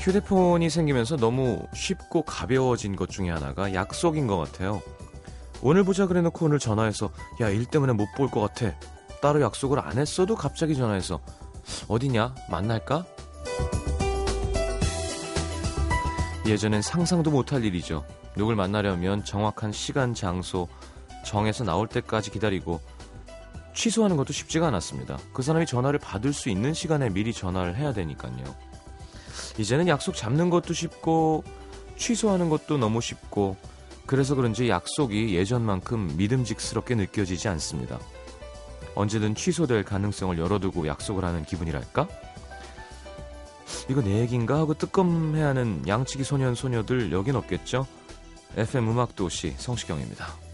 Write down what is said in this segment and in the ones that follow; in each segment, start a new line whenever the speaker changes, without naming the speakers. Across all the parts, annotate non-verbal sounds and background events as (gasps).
휴대폰이 생기면서 너무 쉽고 가벼워진 것 중에 하나가 약속인 것 같아요. 오늘 보자 그래 놓고 오늘 전화해서 야 일 때문에 못 볼 것 같아. 따로 약속을 안 했어도 갑자기 전화해서 어디냐? 만날까? 예전엔 상상도 못할 일이죠. 누굴 만나려면 정확한 시간, 장소 정해서 나올 때까지 기다리고 취소하는 것도 쉽지가 않았습니다. 그 사람이 전화를 받을 수 있는 시간에 미리 전화를 해야 되니까요. 이제는 약속 잡는 것도 쉽고 취소하는 것도 너무 쉽고 그래서 그런지 약속이 예전만큼 믿음직스럽게 느껴지지 않습니다. 언제든 취소될 가능성을 열어두고 약속을 하는 기분이랄까? 이거 내 얘기인가 하고 뜨끔해하는 양치기 소년 소녀들 여긴 없겠죠? FM 음악도시 성시경입니다.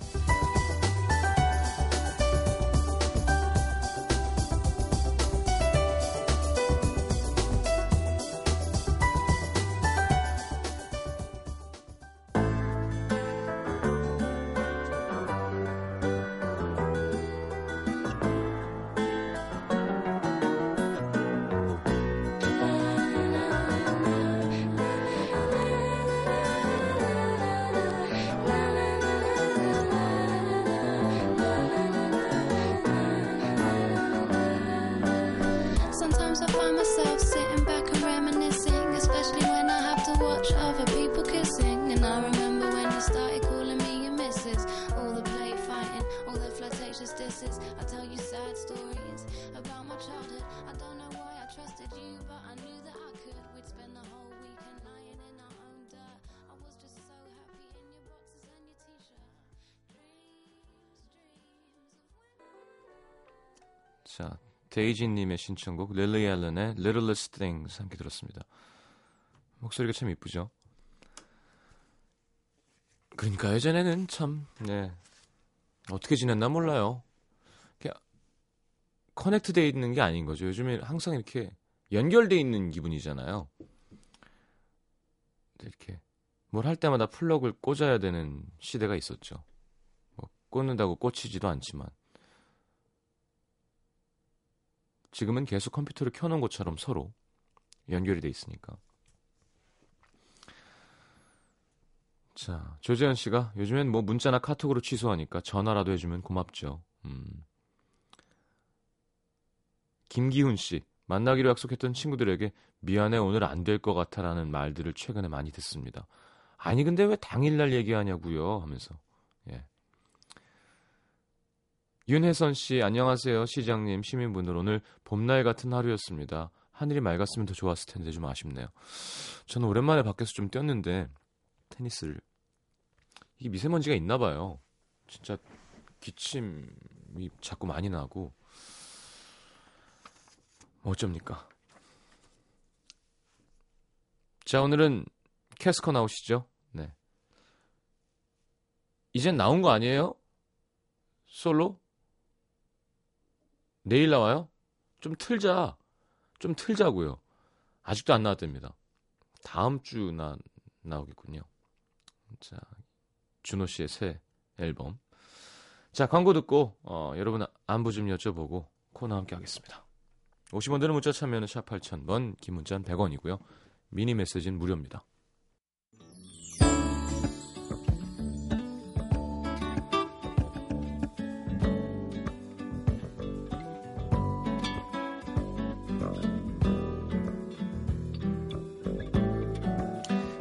Sometimes I find myself sitting back and reminiscing, especially when I have to watch other people kissing. And I remember when you started calling me your missus. All the play fighting, all the flirtatious disses. I tell you sad stories about my childhood. I don't know why I trusted you, but I knew that I could. We'd spend the whole weekend lying in our own dirt. I was just so happy in your boxes and your t-shirt. Dreams, dreams of
자, 데이지님의 신청곡 릴리 앨런의 Littlest Things 함께 들었습니다. 목소리가 참 이쁘죠? 그러니까 예전에는 참, 네. 어떻게 지냈나 몰라요. connect돼 있는 게 아닌 거죠. 요즘에 항상 이렇게 연결돼 있는 기분이잖아요. 이렇게 뭘 할 때마다 플러그를 꽂아야 되는 시대가 있었죠. 뭐 꽂는다고 꽂히지도 않지만. 지금은 계속 컴퓨터를 켜놓은 것처럼 서로 연결이 돼 있으니까. 자, 조재현 씨가 요즘엔 뭐 문자나 카톡으로 취소하니까 전화라도 해주면 고맙죠. 음. 김기훈 씨, 만나기로 약속했던 친구들에게 미안해 오늘 안 될 것 같아라는 말들을 최근에 많이 듣습니다. 아니 근데 왜 당일날 얘기하냐고요 하면서. 예. 윤혜선 씨, 안녕하세요. 시장님, 시민분들. 오늘 봄날 같은 하루였습니다. 하늘이 맑았으면 더 좋았을 텐데 좀 아쉽네요. 저는 오랜만에 밖에서 좀 뛰었는데, 테니스를. 이게 미세먼지가 있나 봐요. 진짜 기침이 자꾸 많이 나고. 뭐 어쩝니까? 자, 오늘은 캐스커 나오시죠? 네. 이젠 나온 거 아니에요? 솔로? 내일 나와요? 좀 틀자. 좀 틀자고요. 아직도 안 나왔답니다. 다음 주나 나오겠군요. 자, 준호 씨의 새 앨범. 자, 광고 듣고 어, 여러분 안부 좀 여쭤보고 코너 함께 하겠습니다. 50원 드는 문자 참여는 샵 8000번, 긴 문자는 100원이고요. 미니 메시지는 무료입니다.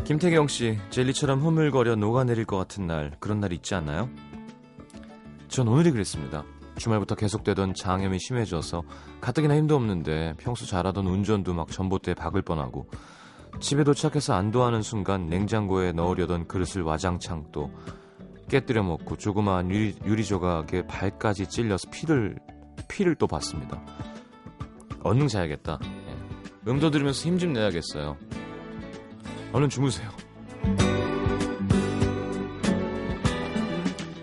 김태경 씨, 젤리처럼 흐물거려 녹아내릴 것 같은 날, 그런 날 있지 않나요? 전 오늘이 그랬습니다. 주말부터 계속되던 장염이 심해져서 가뜩이나 힘도 없는데 평소 잘하던 운전도 막 전봇대에 박을 뻔하고 집에 도착해서 안도하는 순간 냉장고에 넣으려던 그릇을 와장창 또 깨뜨려 먹고 조그마한 유리, 유리 조각에 발까지 찔려서 피를 피를 또 봤습니다. 얼른 자야겠다. 예. 음도 들으면서 힘 좀 내야겠어요. 얼른 주무세요.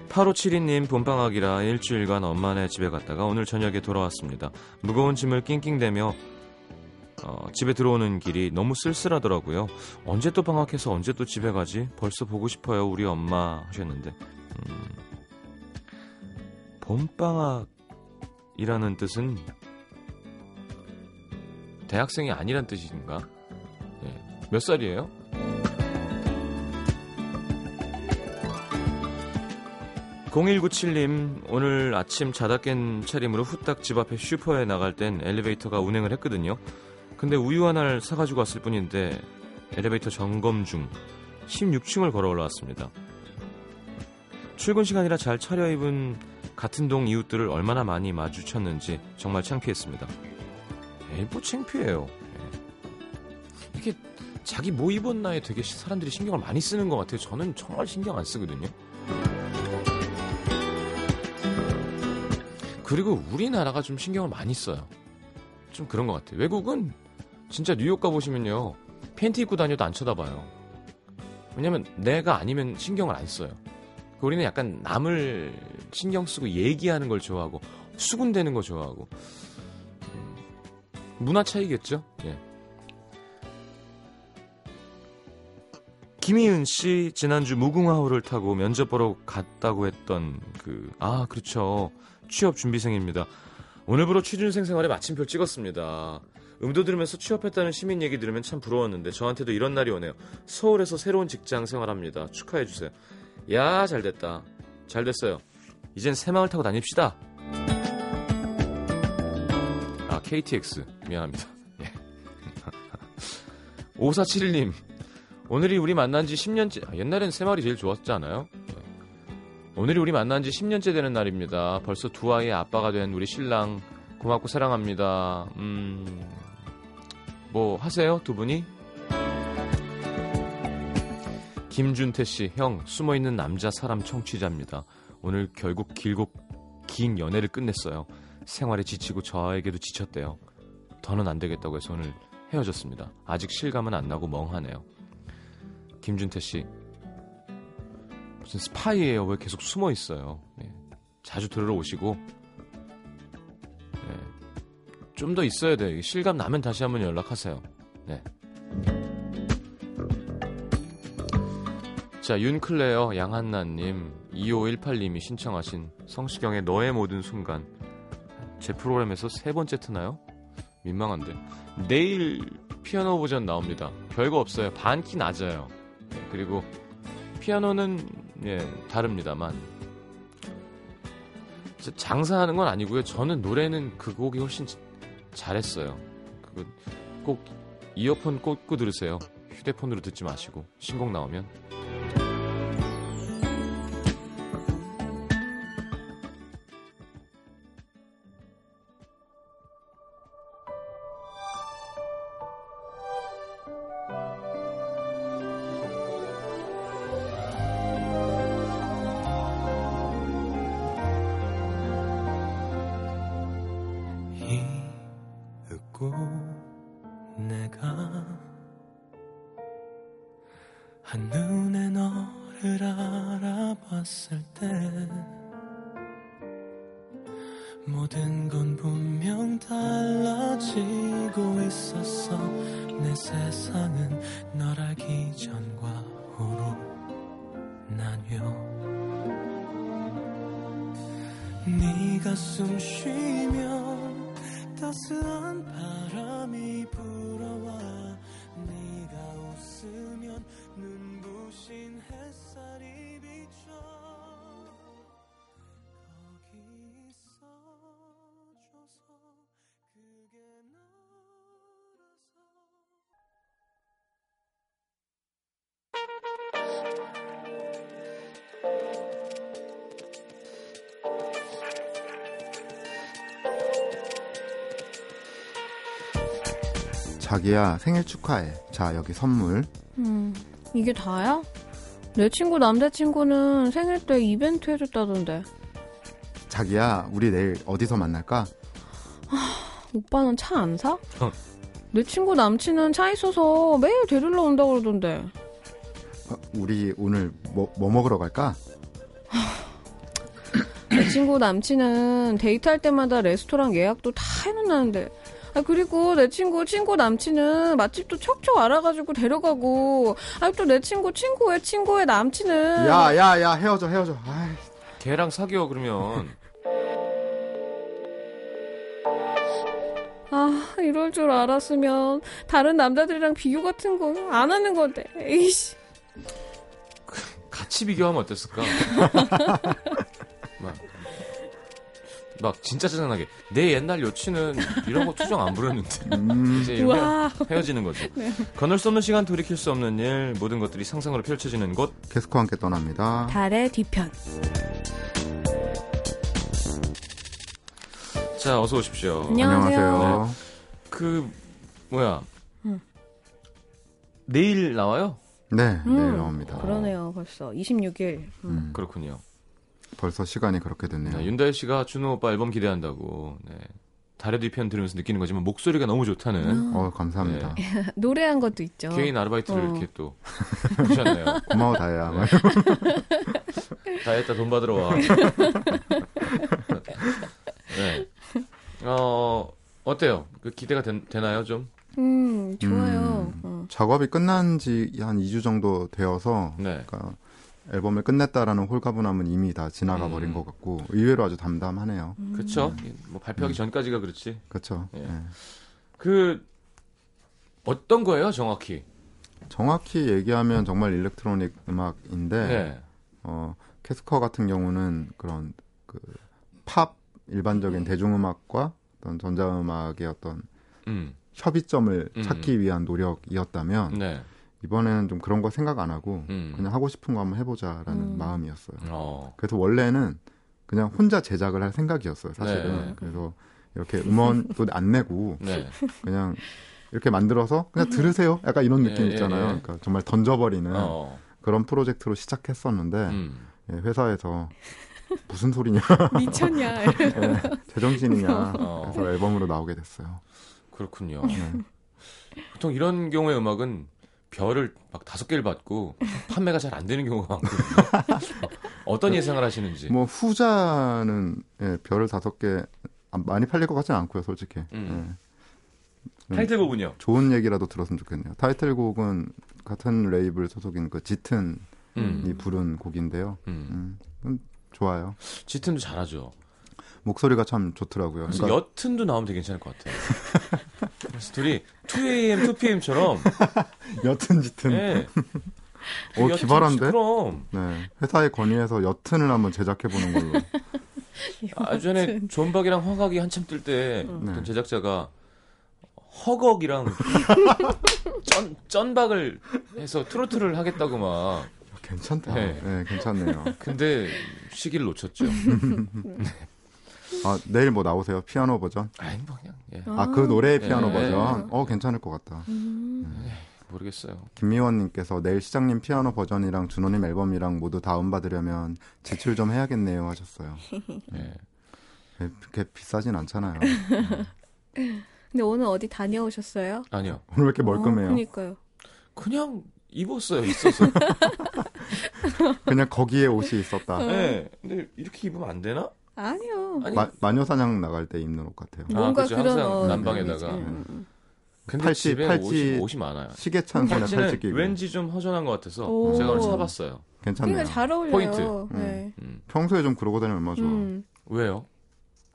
8572님 봄방학이라 일주일간 엄마네 집에 갔다가 오늘 저녁에 돌아왔습니다. 무거운 짐을 낑낑대며 어, 집에 들어오는 길이 너무 쓸쓸하더라고요. 언제 또 방학해서 언제 또 집에 가지? 벌써 보고 싶어요 우리 엄마 하셨는데 음, 봄방학이라는 뜻은 대학생이 아니란 뜻인가? 예. 몇 살이에요? (0197님) 오늘 아침 자다 깬 차림으로 후딱 집 앞에 슈퍼에 나갈 땐 엘리베이터가 운행을 했거든요 근데 우유 하나를 사가지고 왔을 뿐인데 엘리베이터 점검 중 16층을 걸어 올라왔습니다 출근 시간이라 잘 차려입은 같은 동 이웃들을 얼마나 많이 마주쳤는지 정말 창피했습니다 에이 뭐 창피해요 자기 뭐 입었나에 되게 사람들이 신경을 많이 쓰는 것 같아요. 저는 정말 신경 안 쓰거든요. 그리고 우리나라가 좀 신경을 많이 써요. 좀 그런 것 같아요. 외국은 진짜 뉴욕 가보시면요. 팬티 입고 다녀도 안 쳐다봐요. 왜냐면 내가 아니면 신경을 안 써요. 우리는 약간 남을 신경 쓰고 얘기하는 걸 좋아하고 수군대는 거 좋아하고 음, 문화 차이겠죠? 예. 김희은 씨 지난주 무궁화호를 타고 면접 보러 갔다고 했던 그 아 그렇죠 취업 준비생입니다. 오늘부로 취준생 생활에 마침표 찍었습니다. 음도 들으면서 취업했다는 시민 얘기 들으면 참 부러웠는데 저한테도 이런 날이 오네요. 서울에서 새로운 직장 생활합니다. 축하해 주세요. 야 잘됐다. 잘 됐어요. 이젠 새마을 타고 다닙시다. 아 KTX 미안합니다. 예. (laughs) 5471님 오늘이 우리 만난 지 10년째, 아, 옛날엔 새마을이 제일 좋았지 않아요? 네. 오늘이 우리 만난 지 10년째 되는 날입니다. 벌써 두 아이의 아빠가 된 우리 신랑, 고맙고 사랑합니다. 음, 뭐 하세요, 두 분이? 김준태 씨, 형, 숨어 있는 남자 사람 청취자입니다. 오늘 결국 길고 긴 연애를 끝냈어요. 생활에 지치고 저에게도 지쳤대요. 더는 안 되겠다고 해서 오늘 헤어졌습니다. 아직 실감은 안 나고 멍하네요. 김준태 씨 무슨 스파이예요? 왜 계속 숨어 있어요? 네. 자주 들으러 오시고 네. 좀더 있어야 돼요. 실감 나면 다시 한번 연락하세요. 네. 자, 윤클레어 양한나님, 2518님이 신청하신 성시경의 너의 모든 순간. 제 프로그램에서 세 번째 트나요? 민망한데. 내일 피아노 버전 나옵니다. 별거 없어요. 반키 낮아요. 그리고 피아노는 예, 다릅니다만 장사하는 건 아니고요. 저는 노래는 그 곡이 훨씬 잘했어요. 그거 꼭 이어폰 꽂고 들으세요. 휴대폰으로 듣지 마시고 신곡 나오면
그게 너라서
자기야 생일 축하해. 자 여기 선물.
음, 이게 다야? 내 친구 남자친구는 생일 때 이벤트 해줬다던데.
자기야 우리 내일 어디서 만날까?
오빠는 차 안 사?
어.
내 친구 남친은 차 있어서 매일 데리러 온다 그러던데.
어, 우리 오늘 뭐, 뭐 먹으러 갈까?
내 친구 남친은 데이트할 때마다 레스토랑 예약도 다 해놓는다는데. 아, 그리고 내 친구, 친구 남친은 맛집도 척척 알아가지고 데려가고. 아, 또 내 친구, 친구의 친구의 남친은.
야 야 야 헤어져 헤어져. 아이,
걔랑 사귀어 그러면 (laughs)
이럴 줄 알았으면 다른 남자들이랑 비교 같은 거 안 하는 건데. 에이씨.
같이 비교하면 어땠을까? 막, 막 진짜 짜증나게 내 옛날 여친은 이런 거 투정 안 부렸는데
음,
이제
우와.
헤어지는 거죠. 건널 수 없는 시간 돌이킬 수 없는 일 모든 것들이 상상으로 펼쳐지는 곳
캐스커와 함께 떠납니다.
달의 뒤편.
자, 어서 오십시오.
안녕하세요.
그 뭐야?
음.
내일 나와요?
네,
음,
내일 나옵니다.
그러네요, 벌써. 26일. 음.
음,
그렇군요.
벌써 시간이 그렇게 됐네요.
네, 윤다혜 씨가 준호 오빠 앨범 기대한다고. 네. 달의 뒤편 들으면서 느끼는 거지만 목소리가 너무 좋다는
어, 감사합니다. (laughs)
노래한 것도 있죠.
개인 아르바이트를
어.
이렇게 또 하셨네요. (laughs)
고마워 다혜야.
막다 했다 돈 받으러 와. (laughs) 네. 어 어때요? 그 기대가 된- 되나요 좀?
음, 좋아요.
음.
어.
작업이 끝난 지 한 2주 정도 되어서
네.
그러니까 앨범을 끝냈다라는 홀가분함은 이미 다 지나가 버린
음.
것 같고 의외로 아주 담담하네요.
그렇죠. 뭐 발표하기 전까지가 그렇지.
그렇죠.
예.
예.
그 어떤 거예요, 정확히?
정확히 얘기하면 정말 일렉트로닉 음악인데
네.
어, 캐스커 같은 경우는 그런 그 팝 일반적인 대중음악과 어떤 전자음악의 어떤
음.
협의점을
음.
찾기 위한 노력이었다면
네.
이번에는 좀 그런 거 생각 안 하고
음.
그냥 하고 싶은 거 한번 해보자라는
음.
마음이었어요.
어.
그래서 원래는 그냥 혼자 제작을 할 생각이었어요, 사실은.
네.
그래서 이렇게 음원도 안 내고
네.
그냥 이렇게 만들어서 그냥 들으세요. 약간 이런 느낌
예, 예,
있잖아요.
예.
그러니까 정말 던져버리는
어.
그런 프로젝트로 시작했었는데
음.
예, 회사에서 무슨 소리냐, (laughs)
미쳤냐.
예, (laughs) 제정신이냐.
어.
그래서 앨범으로 나오게 됐어요.
그렇군요.
네.
보통 이런 경우의 음악은 별을 막 다섯 개를 받고 판매가 잘 안 되는 경우가 많거든요. (laughs) 어떤 예상을 하시는지.
뭐 후자는 예, 별을 다섯 개 아, 많이 팔릴 것 같지는 않고요, 솔직히.
음.
예.
타이틀곡은요?
좋은 얘기라도 들었으면 좋겠네요. 타이틀곡은 같은 레이블 소속인 그 짙은 이
음.
부른 곡인데요.
음.
음, 음, 좋아요.
짙은도 잘하죠.
목소리가 참 좋더라고요.
그래서
그러니까
옅은도 나오면 되게 괜찮을 것 같아요. 그래서 둘이 2AM, 2PM처럼 (laughs)
옅은 짙은.
예.
오,
옅은
기발한데?
그럼
네. 회사에 건의해서 옅은을 한번 제작해 보는 걸로.
아 전에 존박이랑 허각이 한참 뜰때 어떤
네.
제작자가 허걱이랑 (laughs) 쩐 쩐박을 해서 트로트를 하겠다고 막
괜찮다.
네.
네. 괜찮네요. (laughs)
근데 시기를 놓쳤죠. (laughs)
아, 내일 뭐 나오세요? 피아노 버전?
아이 뭐 그냥 예.
아, 그 노래의 피아노
네.
버전? 어, 괜찮을 것 같다.
모르겠어요.
김미원님께서 내일 시장님 피아노 버전이랑 준호님 앨범이랑 모두 다운받으려면 지출 좀 해야겠네요 하셨어요.
예.
그렇게 비싸진 않잖아요.
근데 오늘 어디 다녀오셨어요?
아니요.
오늘 왜 이렇게 멀끔해요?
어, 그니까요.
그냥 입었어요. 있어서. (laughs) (laughs)
그냥 거기에 옷이 있었다.
예. 근데 이렇게 입으면 안 되나?
아니요.
아니
마, 마녀사냥 나갈 때 입는 옷 같아요.
아,
뭔가
그죠.
그런
항상
어,
난방에다가.
음, 음.
근데
팔찌,
집에
팔찌.
옷이, 옷이 많아요.
시계찬 손에 팔찌 끼고
왠지 좀 허전한 것 같아서
오.
제가 오늘 사봤어요.
괜찮네요.
그러니까 잘 어울려요.
포인트.
네.
음.
평소에 좀 그러고 다니면 얼마나 좋아.
음,
왜요?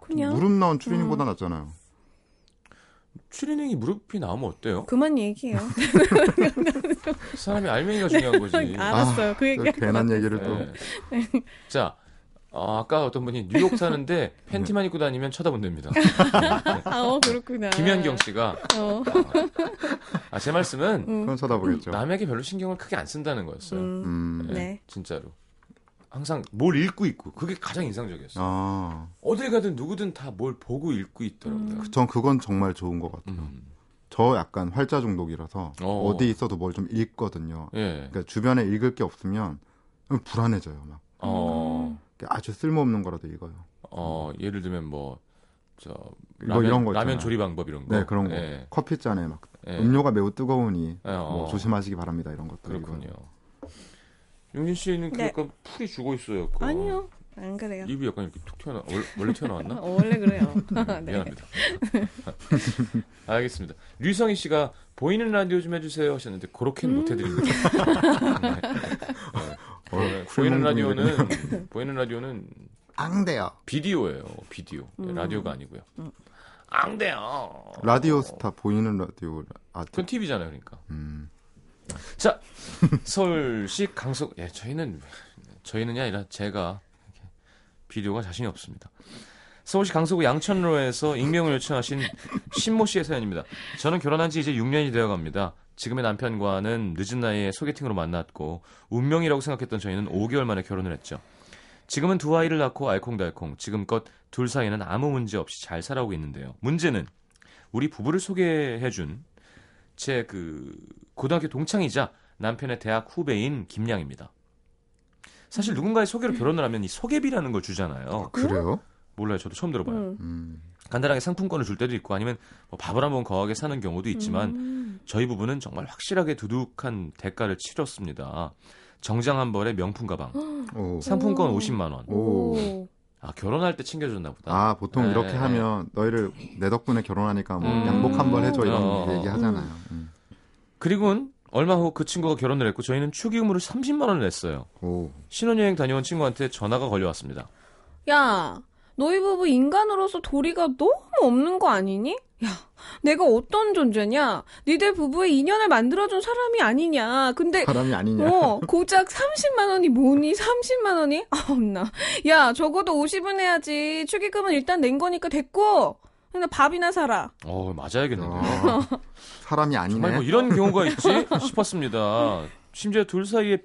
그냥
무릎 나온 추리닝보다 낫잖아요.
추리닝이 무릎이 나오면 어때요?
그만 얘기해요.
사람이 알맹이가 중요한 거지.
알았어요.
그또
얘기.
괜한 얘기를 또.
예. 자, 어, 아까 어떤 분이 뉴욕 사는데 팬티만 입고 다니면 쳐다본답니다. (laughs)
아, 어, 그렇구나.
김현경 씨가
어.
아, 제 말씀은
그건 쳐다보겠죠.
남에게 별로 신경을 크게 안 쓴다는 거였어요.
음,
음.
예,
네.
진짜로. 항상 뭘 읽고 있고 그게 가장 인상적이었어요.
아,
어딜 가든 누구든 다 뭘 보고 읽고 있더라고요.
전 그건 정말 좋은 것 같아요.
음.
저 약간 활자 중독이라서
어.
어. 디 있어도 뭘 좀 읽거든요.
예.
그러니까 주변에 읽을 게 없으면 불안해져요. 막
어,
아주 쓸모없는 거라도 읽어요.
어, 예를 들면 뭐, 저,
뭐
라면,
이런 거
라면
있잖아요.
조리 방법 이런 거.
네, 그런 거.
예.
커피 잔에 막
예.
음료가 매우 뜨거우니
예, 어.
뭐 조심하시기 바랍니다. 이런 것도
그렇군요.
읽어요.
용진 씨는 그
네.
약간 풀이 죽어 있어요. 그
아니요. 안 그래요.
입이 약간 이렇게 툭 튀어나 원- 원래 튀어나왔나? (laughs)
어, 원래 그래요. (laughs)
네, (laughs)
네.
미안합니다. 알겠습니다. 류성희 씨가 보이는 라디오 좀 해주세요 하셨는데 그렇게는
음.
못 해드립니다. 네. 네.
어,
네, 보이는 라디오는 보이는 라디오는
앙대요.
비디오예요. 비디오. 네, 라디오가 아니고요. 앙대요.
라디오 스타 보이는 라디오 아트.
그건 TV잖아요, 그러니까.
음.
자, 서울시 강석. 예, 저희는 저희는이 아니라 제가 비디오가 자신이 없습니다. 서울시 강서구 양천로에서 익명을 요청하신 신모 씨의 사연입니다. 저는 결혼한 지 이제 6년이 되어 갑니다. 지금의 남편과는 늦은 나이에 소개팅으로 만났고 운명이라고 생각했던 저희는 5개월 만에 결혼을 했죠. 지금은 두 아이를 낳고 알콩달콩 지금껏 둘 사이는 아무 문제 없이 잘 살아오고 있는데요. 문제는 우리 부부를 소개해준 제 그 고등학교 동창이자 남편의 대학 후배인 김양입니다. 사실 누군가의 소개로 결혼을 하면 이 소개비라는 걸 주잖아요.
그래요?
몰라요. 저도 처음 들어봐요.
응.
음.
간단하게 상품권을 줄 때도 있고 아니면 뭐 밥을 한번 거하게 사는 경우도 있지만
음.
저희 부부는 정말 확실하게 두둑한 대가를 치렀습니다. 정장 한 벌에 명품 가방,
오.
상품권
오.
50만 원.
오.
아 결혼할 때 챙겨줬나 보다.
아, 보통
네,
이렇게
네.
하면 너희를 내 덕분에 결혼하니까 뭐
음.
양복 한벌 해줘 이런
어.
얘기 하잖아요. 음.
그리고는 얼마 후 그 친구가 결혼을 했고 저희는 축의금으로 30만 원을 냈어요.
오.
신혼여행 다녀온 친구한테 전화가 걸려왔습니다.
야, 너희 부부 인간으로서 도리가 너무 없는 거 아니니? 야, 내가 어떤 존재냐? 니들 부부의 인연을 만들어준 사람이 아니냐? 근데
사람이 아니냐.
어, 고작 30만 원이 뭐니? 30만 원이? 아, 없나. 야, 적어도 50은 해야지. 축의금은 일단 낸 거니까 됐고. 근데 밥이나 사라.
어 맞아야겠는데요.
어. 사람이
정말
아니네.
뭐 이런 경우가 있지 싶었습니다. 심지어 둘 사이에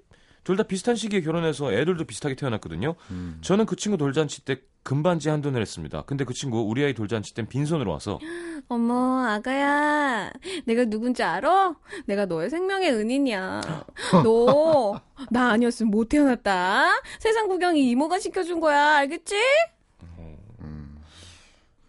둘 다 비슷한 시기에 결혼해서 애들도 비슷하게 태어났거든요.
음.
저는 그 친구 돌잔치 때 금반지 한 돈을 했습니다. 근데 그 친구 우리 아이 돌잔치 땐 빈손으로 와서 (gasps)
어머, 아가야. 내가 누군지 알아? 내가 너의 생명의 은인이야. (gasps) 너, 나 아니었으면 못 태어났다. 세상 구경이 이모가 시켜준 거야. 알겠지?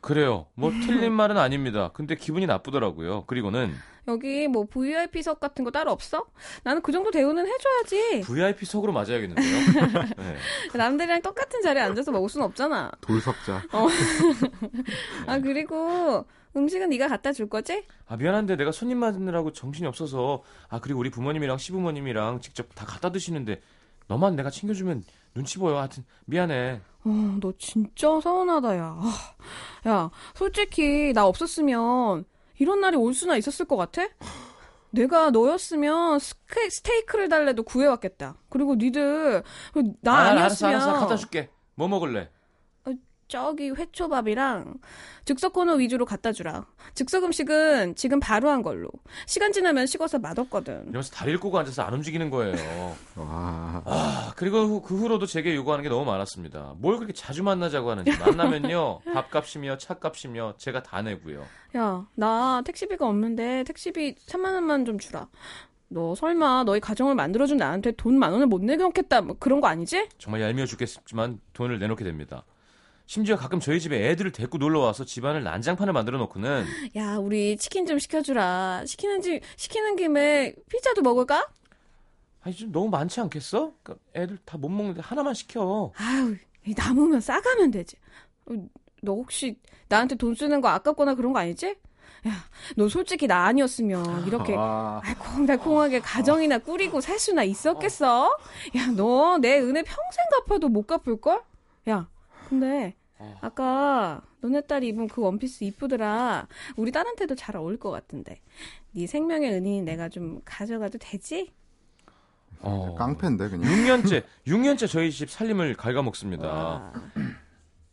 음.
그래요. 뭐 틀린 말은 아닙니다. 근데 기분이 나쁘더라고요. 그리고는
여기 뭐 VIP석 같은 거 따로 없어? 나는 그 정도 대우는 해줘야지.
VIP석으로 맞아야겠는데요. (laughs) 네.
남들이랑 똑같은 자리에 앉아서 먹을 순 없잖아.
돌석자. (laughs)
아, 그리고 음식은 네가 갖다 줄 거지?
아 미안한데 내가 손님 맞느라고 정신이 없어서 아 그리고 우리 부모님이랑 시부모님이랑 직접 다 갖다 드시는데 너만 내가 챙겨주면 눈치 보여. 하여튼 미안해.
어, 너 진짜 서운하다, 야. 아, 야, 솔직히 나 없었으면 이런 날이 올 수나 있었을 것 같아? 내가 너였으면 스케, 스테이크를 달래도 구해왔겠다. 그리고 니들 나
아, 알았어
아니었으면
알았어 갖다 줄게. 뭐 먹을래?
저기 회초밥이랑 즉석 코너 위주로 갖다 주라. 즉석 음식은 지금 바로 한 걸로. 시간 지나면 식어서 맛없거든.
이러면서 다리 를 꼬고 앉아서 안 움직이는 거예요. (laughs)
와.
아, 그리고 후- 그 후로도 제게 요구하는 게 너무 많았습니다. 뭘 그렇게 자주 만나자고 하는지. 만나면요, (laughs) 밥값이며 차값이며 제가 다 내고요.
야, 나 택시비가 없는데 택시비 3만 원만 좀 주라. 너 설마 너희 가정을 만들어준 나한테 돈 만 원을 못 내게 놓겠다 뭐 그런 거 아니지?
정말 얄미워 죽겠지만 돈을 내놓게 됩니다. 심지어 가끔 저희 집에 애들을 데리고 놀러 와서 집안을 난장판을 만들어 놓고는 (laughs)
야, 우리 치킨 좀 시켜주라. 시키는 지 시키는 김에 피자도 먹을까?
아니 좀 너무 많지 않겠어? 그러니까 애들 다 못 먹는데 하나만 시켜.
아유, 이 남으면 싸가면 되지. 어, 너 혹시 나한테 돈 쓰는 거 아깝거나 그런 거 아니지? 야, 너 솔직히 나 아니었으면 이렇게
아.
알콩달콩하게 가정이나 꾸리고 살 수나 있었겠어? 야, 너 내 은혜 평생 갚아도 못 갚을걸? 야, 근데 아까 너네 딸이 입은 그 원피스 이쁘더라. 우리 딸한테도 잘 어울릴 것 같은데. 네 생명의 은인 내가 좀 가져가도 되지?
어.
깡패인데 그냥.
6년째, 6년째 저희 집 살림을 갉아먹습니다.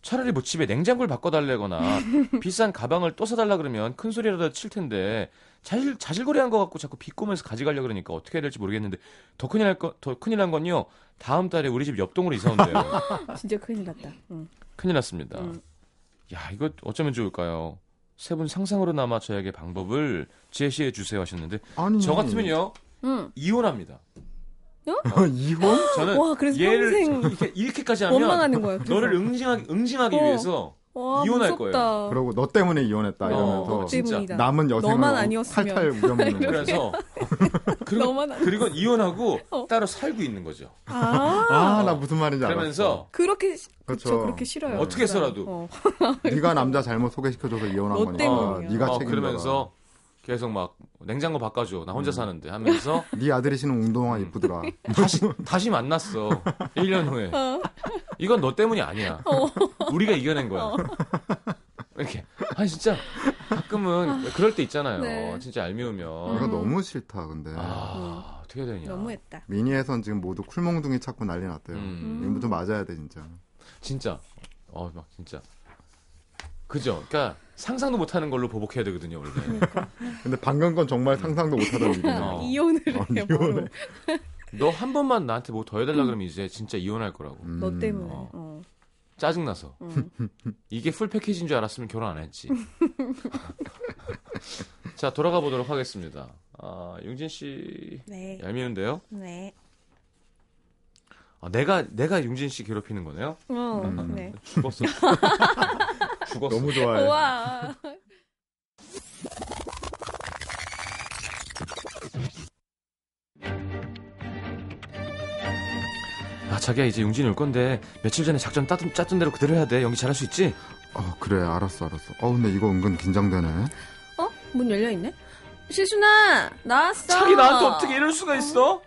와.
차라리 뭐 집에 냉장고를 바꿔달래거나 (laughs) 비싼 가방을 또 사달라 그러면 큰 소리라도 칠 텐데 자질 자질거리한 거 갖고 자꾸 비꼬면서 가져가려 그러니까 어떻게 해야 될지 모르겠는데 더 큰일 날거더 큰일 난 건요 다음 달에 우리 집 옆동으로 이사 온대요 (laughs)
진짜 큰일 났다. 응.
큰일 났습니다
음.
야 이거 어쩌면 좋을까요 세 분 상상으로나마 저에게 방법을 제시해 주세요 하셨는데
아니.
저 같으면요
응.
이혼합니다 (laughs)
이혼?
저는
와, 그래서
얘를
평생 (laughs)
이렇게 이렇게까지 하면
원망하는 거야. 그래서.
너를 응징하기 응징하기
어.
위해서
와,
이혼할
무섭다.
그러고 너 때문에 이혼했다
어,
이러면서
진짜.
때문이다.
남은 여생을. 탈탈 거야.
그래서 (laughs) 그리고 그리고 이혼하고
어.
따로 살고 있는 거죠.
아,
아, 나 무슨 말인지 알았어.
그러면서
그렇게
그렇죠.
그렇게 싫어요.
어떻게
진짜.
해서라도.
어.
네가 남자 잘못 소개시켜줘서 이혼한
너
거니까. 네가
어,
책임져라.
그러면서 계속 막 냉장고 바꿔줘. 나 혼자 사는데 하면서 (laughs)
네 아들이 신은 운동화 이쁘더라. (laughs)
다시 다시 만났어. 1년 후에. 이건 너 때문이 아니야. 우리가 이겨낸 거야. 이렇게. 아 진짜 가끔은 그럴 때 있잖아요.
네.
진짜 얄미우면.
이거 너무 싫다 근데.
아 어떻게 되냐.
너무했다.
미니에선 지금 모두 쿨몽둥이 찾고 난리 났대요.
음.
이거 좀 맞아야 돼 진짜.
진짜. 어 막 진짜. 그죠. 그러니까 상상도 못하는 걸로 보복해야 되거든요 원래.
근데 방금 건 정말 상상도 못하던 일이네요.
어. (laughs)
이혼을 해 바로.
너한 번만 나한테 뭐 더 해달라 그러면 이제 진짜 이혼할 거라고.
음.
너 때문에.
어.
어.
짜증나서. (laughs) 이게 풀 패키지인 줄 알았으면 결혼 안 했지. (laughs) 자, 돌아가 보도록 하겠습니다. 아, 용진 씨
네.
얄미운데요?
네.
아, 내가 내가 용진 씨 괴롭히는 거네요?
어.
음.
네.
죽었어. 죽었어.
너무 좋아해.
우와.
아, 자기야 이제 용진이 올 건데 며칠 전에 작전 짰던, 짰던 대로 그대로 해야 돼. 연기 잘할 수 있지?
어 그래 알았어 알았어. 어 근데 이거 은근 긴장되네.
어? 문 열려 있네. 시순아 나왔어.
자기 나한테 어떻게 이럴 수가 있어?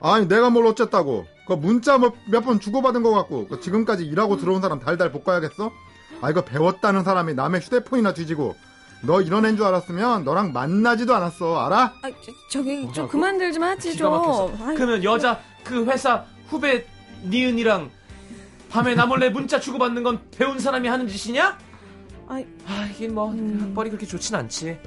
아니 내가 뭘 어쨌다고. 그 문자 몇 번 주고받은 거 같고 그 지금까지 일하고 들어온 사람 달달 볶아야겠어? 아 이거 배웠다는 사람이 남의 휴대폰이나 뒤지고 너 이런 애인 줄 알았으면 너랑 만나지도 않았어 알아?
아, 저, 저기 좀
뭐라고?
그만들 좀 하지 좀. 아이,
그러면 여자 그 회사 후배 니은이랑 밤에 나 몰래 문자 주고받는 건 배운 사람이 하는 짓이냐?
아이,
아 이게 뭐
음.
학벌이 그렇게 좋진 않지.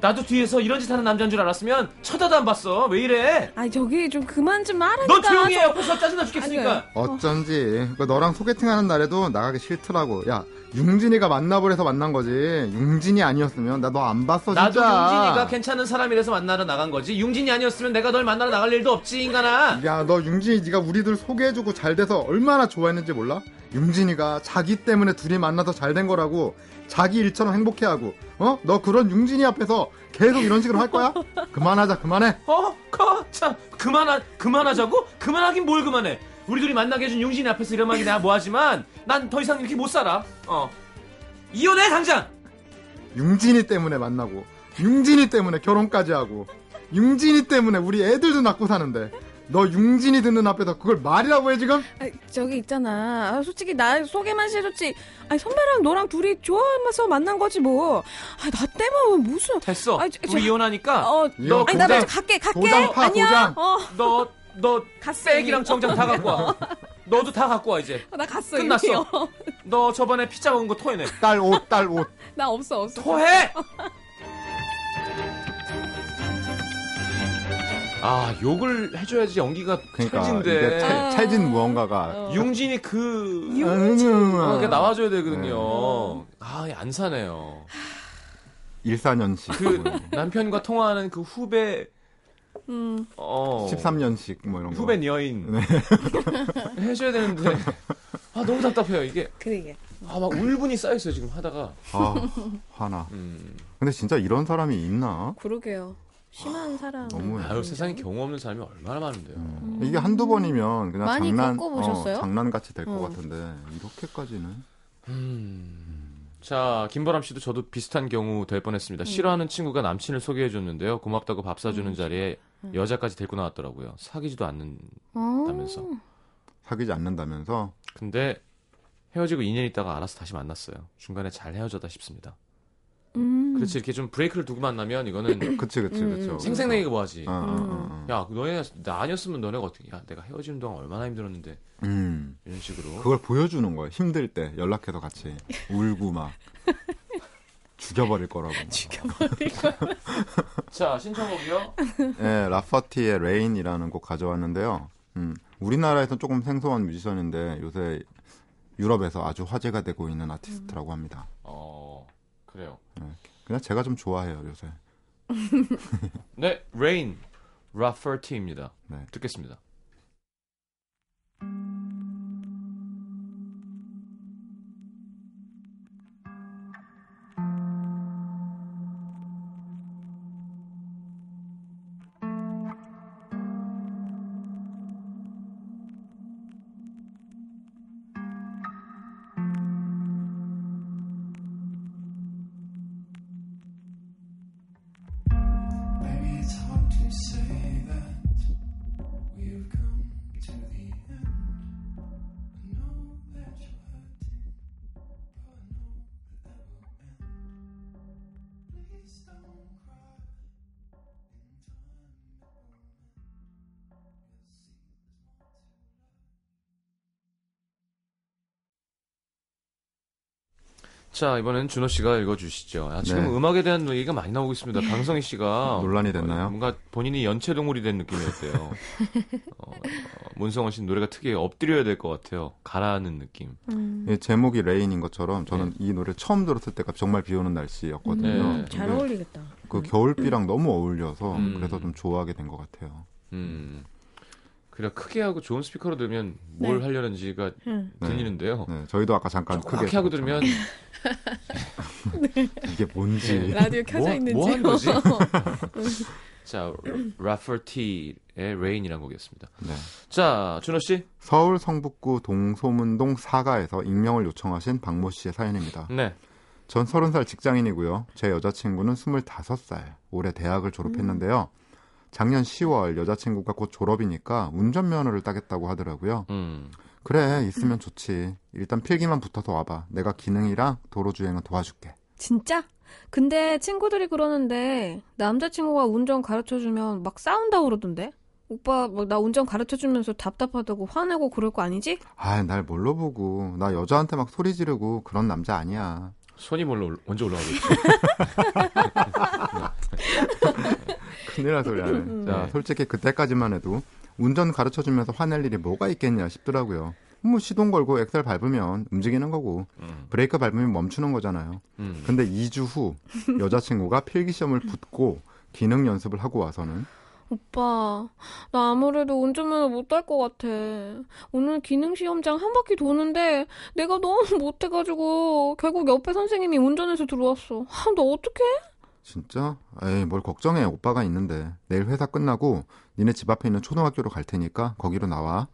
나도 뒤에서 이런 짓 하는 남자인 줄 알았으면 쳐다도 안 봤어. 왜 이래?
아이 저기 좀 그만 좀 말하니까.
너 조용히 해. 옆에서 짜증나 죽겠으니까.
어쩐지 그 너랑 소개팅하는 날에도 나가기 싫더라고. 야 융진이가 만나보래서 만난 거지. 융진이 아니었으면 나 너 안 봤어 진짜.
나도 융진이가 괜찮은 사람이라서 만나러 나간 거지. 융진이 아니었으면 내가 널 만나러 나갈 일도 없지 인간아.
야, 너 융진이 네가 우리들 소개해주고 잘 돼서 얼마나 좋아했는지 몰라? 융진이가 자기 때문에 둘이 만나서 잘 된 거라고 자기 일처럼 행복해하고 어? 너 그런 융진이 앞에서 계속 이런 식으로 할 거야? (laughs) 그만하자, 그만해.
어? 커? 참 그만하 그만하자고? 그만하긴 뭘 그만해. 우리 둘이 만나게 해준 융진이 앞에서 이런 말이 내가 뭐하지만 난 더 이상 이렇게 못 살아. 어. 이혼해 당장.
융진이 때문에 만나고 융진이 때문에 결혼까지 하고 융진이 때문에 우리 애들도 낳고 사는데 너 융진이 듣는 앞에서 그걸 말이라고 해 지금?
아이, 저기 있잖아. 아, 솔직히 나 소개만 싫었지. 아니 선배랑 너랑 둘이 좋아하면서 만난 거지 뭐. 아, 나 때문에 무슨.
됐어.
아이, 저- 저-
우리 이혼하니까
어.
너
아니 나 먼저 갈게 갈게.
도장 파,
아니야.
도장.
어.
너, 너,
갔어,
백이랑. 정장 다 갖고 와. (laughs) 너도 다 갖고 와, 이제.
어, 나 갔어.
끝났어.
어.
너 저번에 피자 먹은 거 토해내.
딸 옷, 딸 옷. (laughs)
나 없어 없어.
토해! (laughs) 아, 욕을 해줘야지 연기가
그러니까
찰진데.
찰, 찰진 무언가가
어.
융진이 그,
음,
어, 그게 나와줘야 되거든요.
네.
아, 안 사네요.
일사년씩
그 남편과 통화하는 그 후배,
음.
어.
13년씩 뭐 이런 거.
후배 여인.
네. (laughs)
해줘야 되는데. 아, 너무 답답해요. 이게.
그러게.
아, 막 울분이 쌓여있어요, 지금 하다가.
아, 화나.
음.
근데 진짜 이런 사람이 있나?
그러게요. 심한 사람.
너무해.
아유, 세상에 경우 없는 사람이 얼마나 많은데요.
음. 이게 한두 번이면 그냥
많이
장난,
겪어보셨어요?
어, 장난같이 될것
어.
같은데 이렇게까지는
음. 자, 김보람 씨도 저도 비슷한 경우 될 뻔했습니다. 싫어하는 친구가 남친을 소개해 줬는데요. 고맙다고 밥 사주는 자리에 여자까지 데리고 나왔더라고요. 사귀지도 않는다면서.
어.
사귀지 않는다면서
근데 헤어지고 2년 있다가 알아서 다시 만났어요. 중간에 잘 헤어졌다 싶습니다.
음.
그렇지, 이렇게 좀 브레이크를 두고 만나면 이거는 (clears throat)
그치 그치
음.
그치
생생내기가 뭐하지.
어, 어, 어, 어.
야, 너네, 나 아니었으면 너네가 어떻게, 야, 내가 헤어지는 동안 얼마나 힘들었는데.
음.
이런 식으로.
그걸 보여주는 거야 힘들 때 연락해서 같이 울고 막 (laughs) 죽여버릴 거라고 (laughs) (laughs)
자, 신청곡이요.
네, Rafferty의 Rain이라는 곡 가져왔는데요 음, 우리나라에서 조금 생소한 뮤지션인데 요새 유럽에서 아주 화제가 되고 있는 아티스트라고 합니다
어, 그래요.
그냥 제가 좀 좋아해요 요새 (laughs)
네, Rain, Rafferty입니다.
네.
듣겠습니다. 자, 이번엔 준호 씨가 읽어주시죠. 아, 지금
네.
음악에 대한 얘기가 많이 나오고 있습니다. 강성희 씨가. (laughs)
논란이 됐나요?
어, 뭔가 본인이 연체 동물이 된 느낌이었대요. (laughs) 어, 어, 문성원 씨 노래가 특이해 엎드려야 될 것 같아요. 가라앉는 느낌.
음.
이 제목이 Rain인 것처럼 저는 이 노래 처음 들었을 때가 정말 비 오는 날씨였거든요.
네.
음, 잘
근데
어울리겠다.
그 겨울비랑 너무 어울려서
음.
그래서 좀 좋아하게 된 것 같아요.
음. 그래 크게 하고 좋은 스피커로 들으면 뭘
네.
하려는지가
음.
네.
들리는데요.
네, 저희도 아까 잠깐 크게
크게 하고. 들으면 (laughs)
이게 뭔지
라디오 켜져
뭐,
있는지.
뭐 하는 거지? (laughs) 자, 라퍼티의 Rain이라는 곡이었습니다.
네.
자, 준호 씨.
서울 성북구 동소문동 사가에서 익명을 요청하신 박모 씨의 사연입니다.
네.
전 30살 직장인이고요. 제 여자친구는 25살. 올해 대학을 졸업했는데요. 작년 10월 여자친구가 곧 졸업이니까 운전면허를 따겠다고 하더라고요.
음.
그래, 있으면 좋지. 일단 필기만 붙어서 와봐. 내가 기능이랑 도로 주행은 도와줄게.
진짜? 근데 친구들이 그러는데 남자친구가 운전 가르쳐주면 막 싸운다고 그러던데? 오빠 뭐나 운전 가르쳐주면서 답답하다고 화내고 그럴 거 아니지?
아, 날 뭘로 보고. 나 여자한테 막 소리 지르고 그런 남자 아니야.
손이 뭘로 올- 먼저 올라가겠지. (laughs) (laughs)
큰일 날 소리 하네. 자,
네.
솔직히 그때까지만 해도 운전 가르쳐 주면서 화낼 일이 뭐가 있겠냐 싶더라고요. 뭐 시동 걸고 엑셀 밟으면 움직이는 거고
음.
브레이크 밟으면 멈추는 거잖아요.
음.
근데 2주 후 여자친구가 필기 시험을 붙고 기능 연습을 하고 와서는
오빠 나 아무래도 운전면허 못딸 것 같아. 오늘 기능시험장 한 바퀴 도는데 내가 너무 못해가지고 결국 옆에 선생님이 운전해서 들어왔어. 아, 너 어떡해?
진짜? 에이, 뭘 걱정해. 오빠가 있는데. 내일 회사 끝나고 니네 집 앞에 있는 초등학교로 갈 테니까 거기로 나와.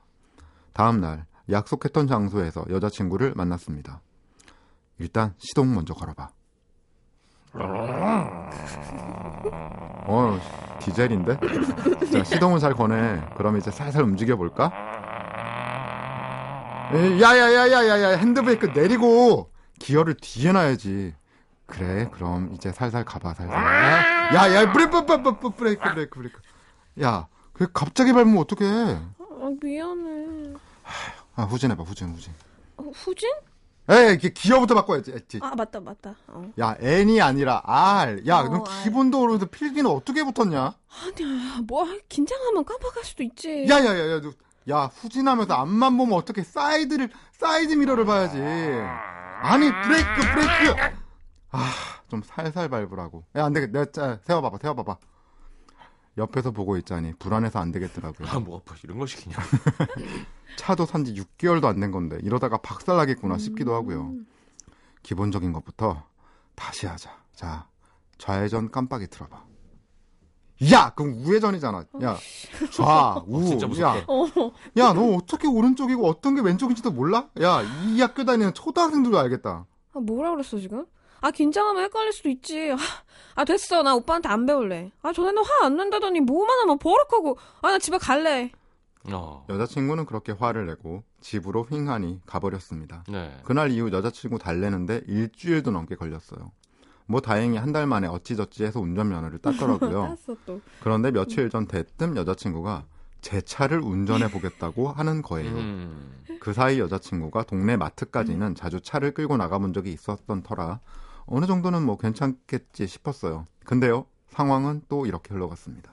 다음 날 약속했던 장소에서 여자친구를 만났습니다. 일단 시동 먼저 걸어봐. 어, 디젤인데? 자, 시동은 잘 거네. 그럼 이제 살살 움직여 볼까? 야야야야야야 핸드브레이크 내리고 기어를 뒤에 놔야지. 그래, 그럼 이제 살살 가봐, 살살. 야야 브레이크 브레이크 브레이크 브레이크 브레이크. 야, 그 갑자기 밟으면 어떡해?
아, 미안해.
아, 후진해봐, 후진, 후진.
어, 후진?
에이, 기어부터 바꿔야지. 엣지.
아 맞다 맞다. 어.
야, N이 아니라 R. 야,
어,
너
R.
기본도로에서 필기는 어떻게 붙었냐?
아니야 뭐 긴장하면 깜빡할 수도 있지.
야, 야, 야, 야, 너, 야, 후진하면서 앞만 보면 어떻게 사이드를, 사이드 미러를 봐야지. 아니, 브레이크, 브레이크! 아, 좀 살살 밟으라고. 야, 안 되겠, 내가, 짜, 세워봐봐, 세워봐봐. 옆에서 보고 있자니, 불안해서 안 되겠더라고요.
아, 뭐, 뭐 이런 걸 시키냐. (laughs)
차도 산지 6개월도 안 된 건데, 이러다가 박살나겠구나 싶기도 하고요. 기본적인 것부터 다시 하자. 자, 좌회전 깜빡이 틀어봐. 야! 그럼 우회전이잖아. 야, 좌, 우.
진짜 무섭다.
야, 야, 너 어떻게 오른쪽이고 어떤 게 왼쪽인지도 몰라? 야, 이 학교 다니는 초등학생들도 알겠다.
아 뭐라 그랬어 지금? 아 긴장하면 헷갈릴 수도 있지. 아, 아 됐어 나 오빠한테 안 배울래. 아 전에는 화 안 낸다더니 뭐만 하면 버럭하고. 아 나 집에 갈래.
어.
여자친구는 그렇게 화를 내고 집으로 휑하니 가버렸습니다.
네.
그날 이후 여자친구 달래는데 일주일도 넘게 걸렸어요. 뭐 다행히 한 달 만에 어찌저찌 해서 운전면허를 땄더라고요. (laughs) 그런데 며칠 전 대뜸 여자친구가 제 차를 운전해 보겠다고 하는 거예요.
음.
그 사이 여자친구가 동네 마트까지는 자주 차를 끌고 나가본 적이 있었던 터라 어느 정도는 뭐 괜찮겠지 싶었어요. 근데요 상황은 또 이렇게 흘러갔습니다.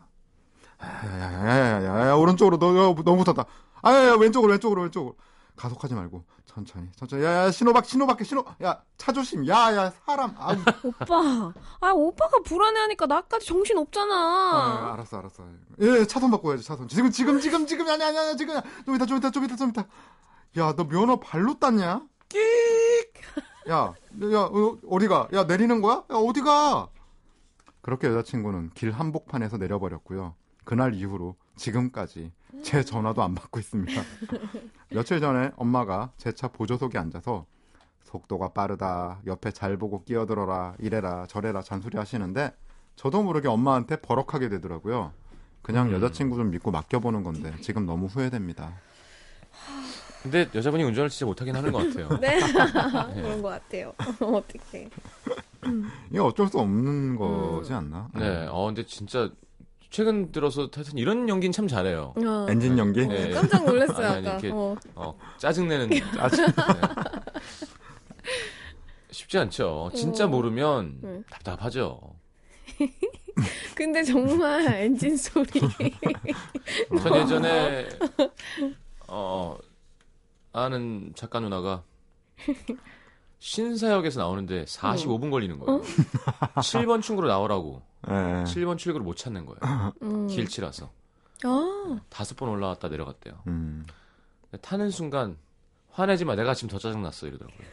야야야야야야 오른쪽으로 너 너무 붙었다. 아야야 왼쪽으로 왼쪽으로 왼쪽으로. 가속하지 말고 천천히 천천히. 야야 신호박 신호밖에 신호. 야 차 조심. 야야 사람. 아,
오빠. 아 오빠가 불안해하니까 나까지 정신
아,
없잖아.
알았어 알았어. 예 차선 바꿔야지 차선. 지금 지금 지금 지금. 아니 아니 아니 지금. 좀 이따 좀 이따 좀 이따 좀 이따. 야 너 면허 발로 땄냐? 끽 야야 어, 어디가 야 내리는 거야 야 어디가 그렇게 여자친구는 길 한복판에서 내려버렸고요 그날 이후로 지금까지 제 전화도 안 받고 있습니다 (laughs) 며칠 전에 엄마가 제 차 보조석에 앉아서 속도가 빠르다 옆에 잘 보고 끼어들어라 이래라 저래라 잔소리 하시는데 저도 모르게 엄마한테 버럭하게 되더라고요. 그냥
음.
여자친구 좀 믿고 맡겨보는 건데 지금 너무 후회됩니다.
근데 여자분이 운전을 진짜 못하긴 하는 것 같아요. (laughs)
네. 그런 것 같아요. (laughs) 어떻게.
이게 어쩔 수 없는 거지 않나?
네, 어, 근데 진짜 최근 들어서 하여튼 이런 연기는 참 잘해요.
어.
엔진 연기?
네.
깜짝 놀랐어요,
아니, 아니,
아까.
이렇게-
어.
어, 짜증내는.
짜증.
네. 쉽지 않죠. 진짜
어.
모르면
네.
답답하죠. (laughs)
근데 정말 엔진 소리.
전 예전에 어 아는 작가 누나가 신사역에서 나오는데 45분 걸리는 거예요. 7번 출구로 나오라고.
네.
7번 출구를 못 찾는 거예요.
음.
길치라서.
아,
다섯 번 올라왔다 내려갔대요.
음.
타는 순간 화내지 마. 내가 지금 더 짜증 났어 이러더라고요.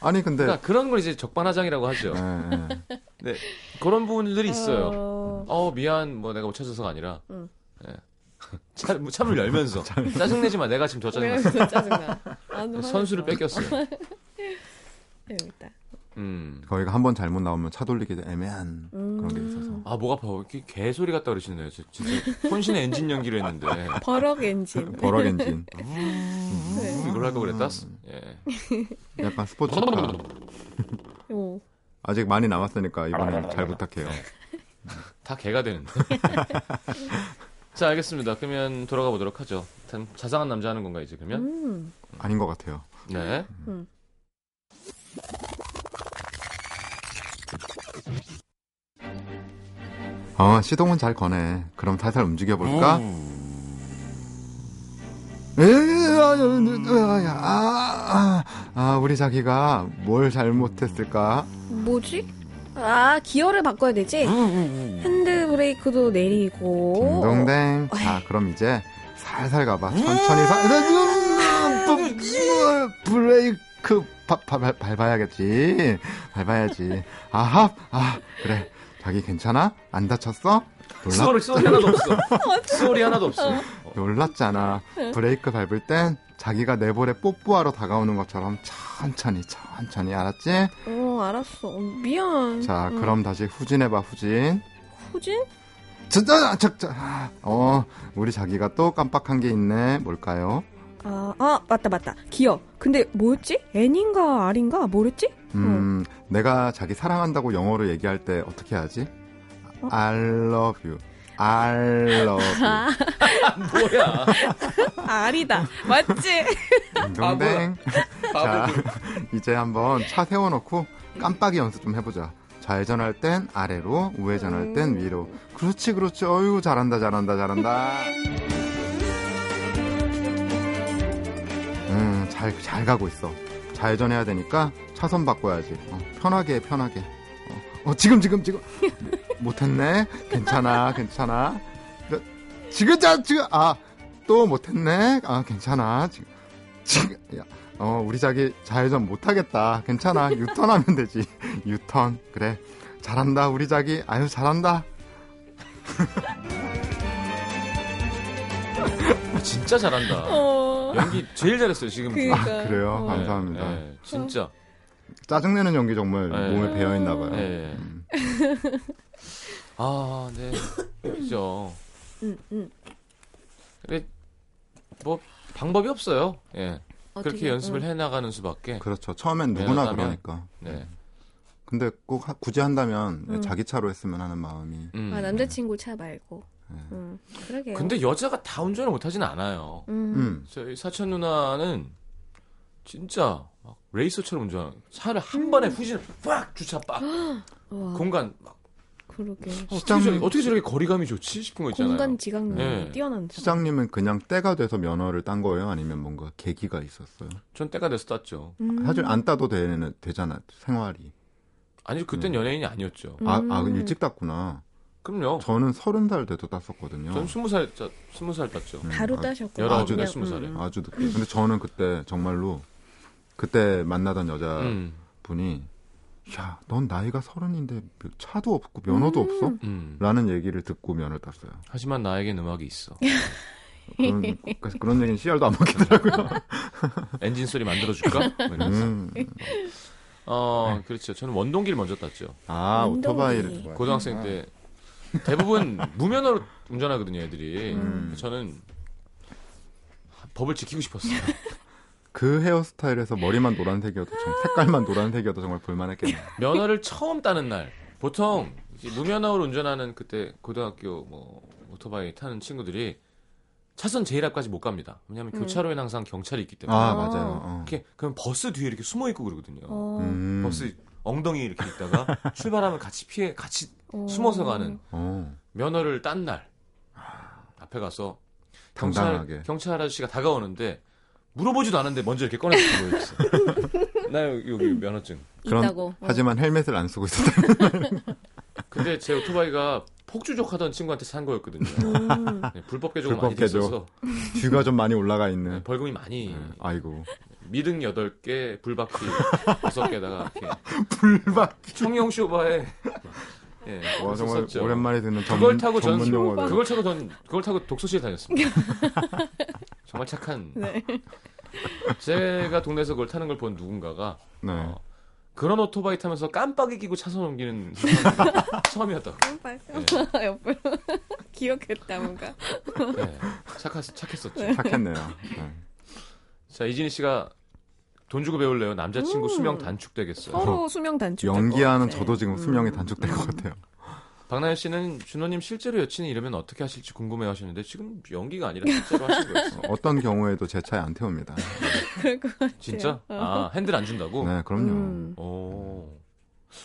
아니 근데
그러니까 그런 걸 이제 적반하장이라고 하죠.
네, 네.
네. 그런 부분들이 있어요.
어.
어 미안 뭐 내가 못 찾아서가 아니라
응.
예. 차, 참을 (laughs) 열면서 짜증내지 마. 내가 지금 더.
더 짜증나. 나도
선수를. 뺏겼어요. (laughs)
재밌다.
음.
거기가 한 번 잘못 나오면 차 돌리기도 애매한 그런 게 있어서.
아, 목 아파. 이렇게 개소리 같다 그러시네요. 저 진짜 혼신의 엔진 연기를 했는데. (laughs)
버럭 엔진.
버럭 엔진.
네.
이걸 할거 그랬다? 예.
약간 스포츠카.
오.
아직 많이 남았으니까 이번엔 잘 부탁해요.
다 개가 되는데. 자, 알겠습니다. 그러면 돌아가 보도록 하죠. 참 자상한 남자 하는 건가, 이제 그러면?
음.
아닌 것 같아요.
네.
음.
어, 시동은 잘 거네. 그럼 살살 움직여 볼까? 에이, 아, 아, 아, 아, 우리 자기가 뭘 잘못했을까?
뭐지? 아, 기어를 바꿔야 되지? 핸드 브레이크도 내리고.
딩동댕. 자, 그럼 이제 살살 가봐. 천천히 살, 브레이크 바, 바, 바, 밟아야겠지. 밟아야지. 아하, 아, 그래. 자기 괜찮아? 안 다쳤어? 놀라,
소리, 소리 하나도 없어. (laughs) 소리 하나도 없어. 어,
놀랐잖아. 브레이크 밟을 땐 자기가 내 볼에 뽀뽀하러 다가오는 것처럼 천천히, 천천히, 알았지?
어, 알았어. 어, 미안.
자,
응.
그럼 다시 후진해봐, 후진.
후진?
진짜, 저, 저, 아, 어, 우리 자기가 또 깜빡한 게 있네. 뭘까요?
아, 아, 맞다, 맞다. 기어. 근데 뭐였지? N인가 R인가? 뭐랬지?
음, 내가 자기 사랑한다고 영어로 얘기할 때 어떻게 하지? I love you. I love you. (laughs)
뭐야.
R이다. 맞지?
딩동댕. (laughs) 자. 이제 한번 차 세워놓고 깜빡이 연습 좀 해보자. 좌회전할 땐 아래로, 우회전할 땐 위로. 그렇지, 그렇지. 어유 잘한다, 잘한다, 잘한다. 음, 잘, 잘 가고 있어. 좌회전해야 되니까 차선 바꿔야지. 어, 편하게, 해, 편하게. 어, 어, 지금, 지금, 지금. 못했네. 괜찮아, 괜찮아. 그, 지금, 자, 지금, 아, 또 못했네. 아, 괜찮아. 지금, 지금, 야, 어, 우리 자기 좌회전 못하겠다. 괜찮아. 유턴하면 되지. (laughs) 유턴. 그래. 잘한다, 우리 자기. 아유, 잘한다.
어, 진짜 잘한다.
어.
연기 제일 잘했어요, 지금.
그니까.
아, 그래요?
어.
감사합니다.
네, 진짜.
짜증내는 연기 정말
네.
몸에 배어있나봐요.
네.
음.
아, 네. 그죠.
응, 응.
그래, 뭐, 방법이 없어요. 예. 그렇게
어떻게,
연습을
응.
해 나가는 수밖에.
그렇죠. 처음엔 누구나
네,
그러니까.
네.
근데 꼭 하- 굳이 한다면
음.
자기 차로 했으면 하는 마음이.
음.
아, 남자친구 차 말고.
네.
음, 그러게요.
근데 여자가 다 운전을 못하진 않아요.
음.
음.
저희 사천 누나는 진짜 막 레이서처럼 운전. 차를 한 번에 후진, 빡 주차 빡 (gasps)
와,
공간 막
그러게.
어떻게,
시장-
저렇게, 어떻게 저렇게 거리감이 좋지 싶은 거 있잖아요.
공간 지각률
네.
뛰어난 사람.
시장님은 그냥 때가 돼서 면허를 딴 거예요? 아니면 뭔가 계기가 있었어요?
전 때가 돼서 땄죠.
음.
사실 안 따도 되는, 되잖아, 생활이.
아니 그땐 연예인이 아니었죠.
아, 아,
음.
일찍 땄구나.
그럼요.
저는 서른 살 돼도 땄었거든요.
전 스무 살, 자- 스무 살 땄죠.
음,
바로
아,
따셨고.
열아홉이나
그냥,
스무 살에.
음.
아주 늦게. 근데 저는 그때 정말로 그때 만나던 여자 분이
음,
야, 넌 나이가 서른인데 차도 없고 면허도
음.
없어?
음.
라는 얘기를 듣고 면허를 땄어요.
하지만 나에겐 음악이 있어. (laughs)
그런, 그래서 그런 얘기는 씨알도 안 먹히더라고요. (laughs)
엔진 소리 만들어줄까? 뭐 이러면서.
음.
어, 그렇죠. 저는 원동기를 먼저 땄죠.
아. 오토바이를.
고등학생 때 대부분 무면허로 운전하거든요, 애들이.
음.
저는 법을 지키고 싶었어요.
그 헤어스타일에서 머리만 노란색이어도 정, 색깔만 노란색이어도 정말 볼만했겠네요. (laughs)
면허를 처음 따는 날 보통 무면허로 운전하는 그때 고등학교 뭐 오토바이 타는 친구들이 차선 제일 앞까지 못 갑니다. 왜냐하면
음.
교차로에는 항상 경찰이 있기 때문에.
아,
아.
맞아요. 어.
이렇게 그럼 버스 뒤에 이렇게 숨어 있고 그러거든요.
어,
음.
버스 엉덩이 이렇게 있다가 (laughs) 출발하면 같이 피해 같이
어.
숨어서 가는
어.
면허를 딴 날 앞에 가서 경찰
당당하게.
경찰 아저씨가 다가오는데 물어보지도 않은데 먼저 이렇게 꺼내서 보여줬어. (laughs) 나 여기, 여기 면허증.
그런-
있다고. 어.
하지만 헬멧을 안 쓰고 있었다. (laughs)
근데 제 오토바이가 폭주족하던 친구한테 산 거였거든요.
음.
네, 불법 개조가 많이
불법 개조.
됐어서
뒤가 좀 많이 올라가
네,
있는.
벌금이 많이
네. 아이고.
미등 8개, 불바퀴 6개다가 이렇게
불박.
청룡 쇼바에 예,
와, 정말
썼었죠.
오랜만에 듣는
그걸
전문,
타고 전
전문.
그걸 타고 전 그걸 타고 독서실 다녔습니다. (laughs) 정말 착한. (laughs)
네.
제가 동네에서 그걸 타는 걸 본 누군가가
네.
어, 그런 오토바이 타면서 깜빡이 끼고 차선 옮기는 (laughs) 처음이었다고.
깜빡.
네. (laughs)
옆으로 기억했다 뭔가.
네, 착하, 착했었죠.
착했네요. 네.
자 이진희 씨가 돈 주고 배울래요. 남자친구
음.
수명 단축되겠어요.
서로 수명 단축.
연기하는
네.
저도 지금
음.
수명이 단축될 것 같아요.
박나연 씨는 준호님 실제로 여친이 이러면 어떻게 하실지 궁금해하시는데 지금 연기가 아니라 실제로 하신 거였어요. (laughs)
어떤 경우에도 제 차에 안 태웁니다.
그럴 것 같아요.
진짜? 아 핸들 안 준다고?
네, 그럼요.
음.
오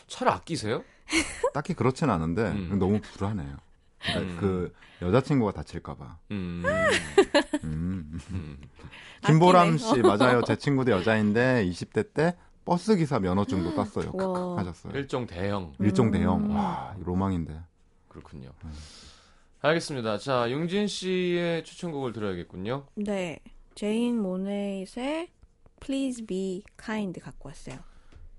차를 아끼세요? (laughs)
딱히 그렇진 않은데
음.
너무 불안해요. 그러니까
음.
그 여자친구가 다칠까봐.
음,
음.
음.
김보람. 씨 맞아요. 제 친구도 여자인데 20대 때 버스 기사 면허증도 땄어요.
와.
크크 하셨어요.
일종 대형
일종
음.
대형. 와 로망인데.
그렇군요.
음.
알겠습니다. 자 용진 씨의 추천곡을 들어야겠군요.
네. 제인 모네잇의 Please Be Kind 갖고 왔어요.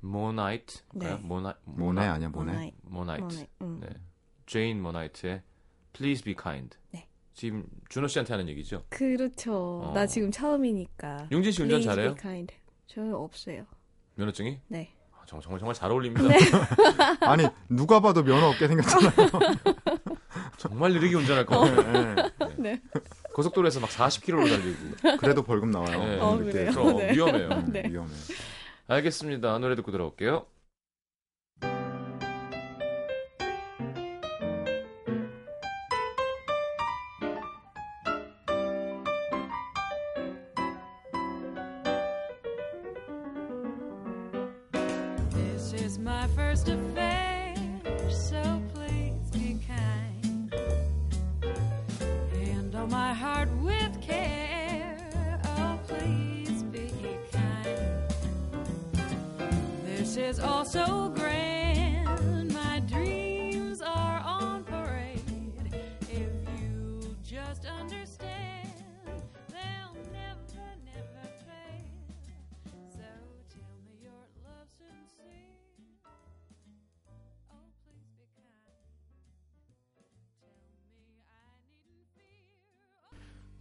모나이트.
네.
모나
모네 아니야 모네.
모나이트.
음.
네. 제인 모나이트의 Please Be Kind.
네.
지금 준호 씨한테 하는 얘기죠.
그렇죠.
어.
나 지금 처음이니까.
용진 씨 운전 잘해요?
저는 없어요.
면허증이?
네.
아, 정말 정말 정말 잘 어울립니다. (laughs)
아니 누가 봐도 면허 없게 생겼잖아요. (laughs)
정말 느리게 운전할 것 같아요.
네.
네.
고속도로에서 막 40km로 달리고.
그래도 벌금 나와요.
네.
어. 그래요?
그럼
네.
위험해요.
음,
네.
위험해.
알겠습니다. 노래 듣고 들어올게요.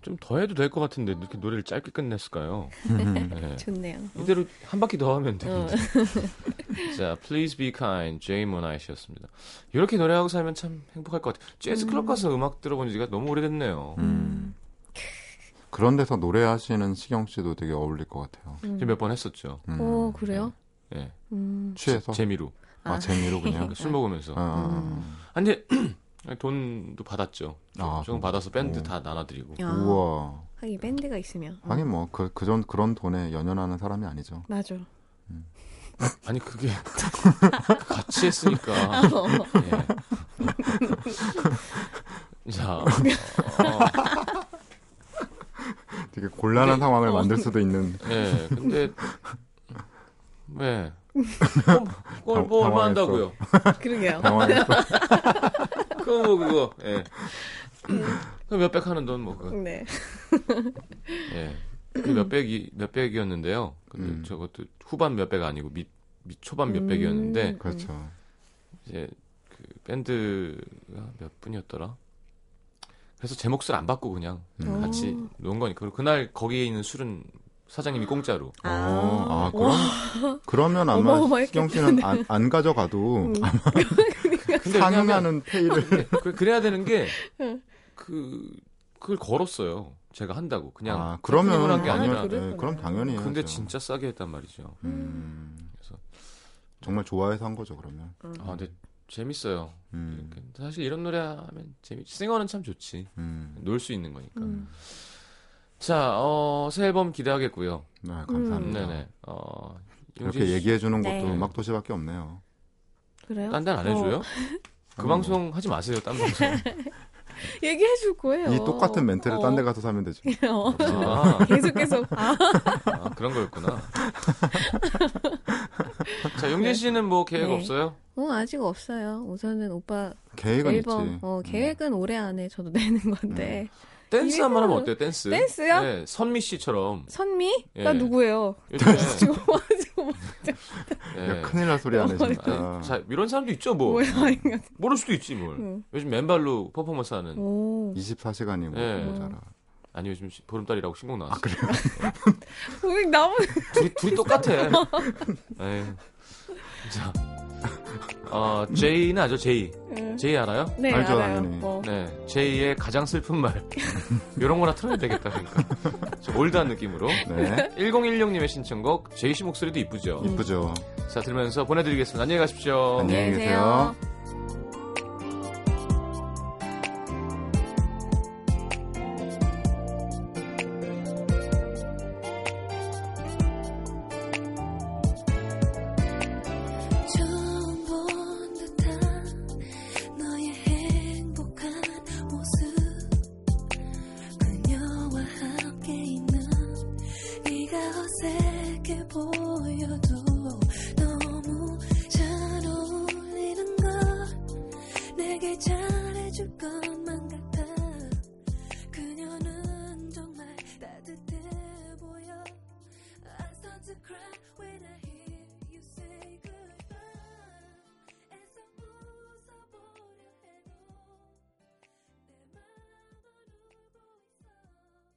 좀 더 해도 될 것 같은데 이렇게 노래를 짧게 끝냈을까요? (laughs) 네.
좋네요.
이대로 한 바퀴 더 하면
어.
되는데. (laughs) 자, Please Be Kind, 제이 모나이트였습니다. 이렇게 노래하고 살면 참 행복할 것 같아요. 재즈 클럽 가서 음악 들어본 지가 너무 오래됐네요.
음. 그런 데서 노래하시는 시경 씨도 되게 어울릴 것 같아요.
음.
지금 몇 번 했었죠.
음.
오, 그래요?
예.
음.
취해서
재미로.
아, 재미로 그냥. (laughs)
술 먹으면서.
아, 아,
음.
아, 근데 돈도 받았죠.
아,
조금
돈.
받아서 밴드
오.
다 나눠드리고.
아.
야,
우와.
하긴 밴드가 있으면. 어,
하긴 뭐그 그전 그런 돈에 연연하는 사람이 아니죠.
맞아.
아니 그게 (laughs) 같이 했으니까.
어.
예. 자, 어,
되게 곤란한
근데-
상황을
어.
만들 수도 있는.
예. 근데 왜? 그걸 뭐
당-
얼마
당황했어.
한다고요?
그러게요.
상황에서 (laughs)
그거 뭐 그거. 예. 그 몇백 하는 돈 뭐 그거.
네.
예. 그 몇백이 몇백이었는데요. 근데
음.
저것도 후반 몇백 아니고 밑, 밑 초반 몇백이었는데
음.
그렇죠.
이제 그 밴드가 몇 분이었더라. 그래서 제 몫을 안 받고 그냥
음.
같이
오.
놓은 거니까. 그리고 그날 거기에 있는 술은 사장님이 공짜로.
어, 아,
와.
그럼, 그러면 아마
어마어마했겠다.
시경 씨는 안, 안 가져가도
음.
근데
상응하는 페이를.
그, 그래야 되는 게 (laughs) 그 그걸 걸었어요. 제가 한다고 그냥
아, 그러면
흥분한 게 아니라.
당연,
그랬구나.
네, 그럼 당연히.
근데
해야죠.
진짜 싸게 했단 말이죠.
음,
그래서
정말 좋아해서 한 거죠, 그러면.
아 근데 재밌어요.
음,
사실 이런 노래 하면 재밌. 싱어는 참 좋지.
음.
놀수 있는 거니까.
음.
자, 어, 새 앨범 기대하겠고요.
네, 감사합니다.
네네. 어,
이렇게
용진 씨,
얘기해 주는 것도
네.
음악 도시밖에 없네요.
그래요?
딴 데는 안
어.
해줘요? (laughs) 그
음.
방송 하지 마세요, 딴 방송. (laughs)
얘기해 줄 거예요.
이 똑같은 멘트를
어.
딴데 가서 사면 되죠.
어.
아, (laughs)
계속 계속. 아,
아, 그런 거였구나. 자, 용진 씨는 뭐 계획
네.
없어요?
어, 아직 없어요. 우선은 오빠
계획은
앨범,
있지.
어,
음.
계획은 올해 안에 저도 내는 건데.
댄스 한번 하면 어때요, 댄스?
댄스요?
네, 선미 씨처럼.
선미가
예.
누구예요?
요즘에, (laughs)
지금 뭐 지금
예.
야, 큰일 날 소리 하네,
어,
진짜.
아니, 자, 이런 사람도 있죠, 뭐.
뭐야.
모를 수도 있지, 뭘.
응.
요즘 맨발로 퍼포먼스 하는.
오.
24시간이 뭐,
예.
모자라.
아니, 요즘 시- 보름달이라고 신곡 나왔어. 아,
그래요? (laughs)
왜 나무
둘이, 둘이 똑같아. (laughs) 에휴. 자. 어, 제이는 아죠, 제이. 제이 알아요?
네,
알죠,
알아요.
당연히.
어.
네. 제이의 가장 슬픈 말. (laughs) 이런 거나 틀어야 되겠다, 그러니까. 좀 올드한 느낌으로.
네.
1016님의 신청곡, 제이 씨 목소리도 이쁘죠?
이쁘죠.
자, 들으면서 보내드리겠습니다. 안녕히 가십시오.
안녕히.
계세요.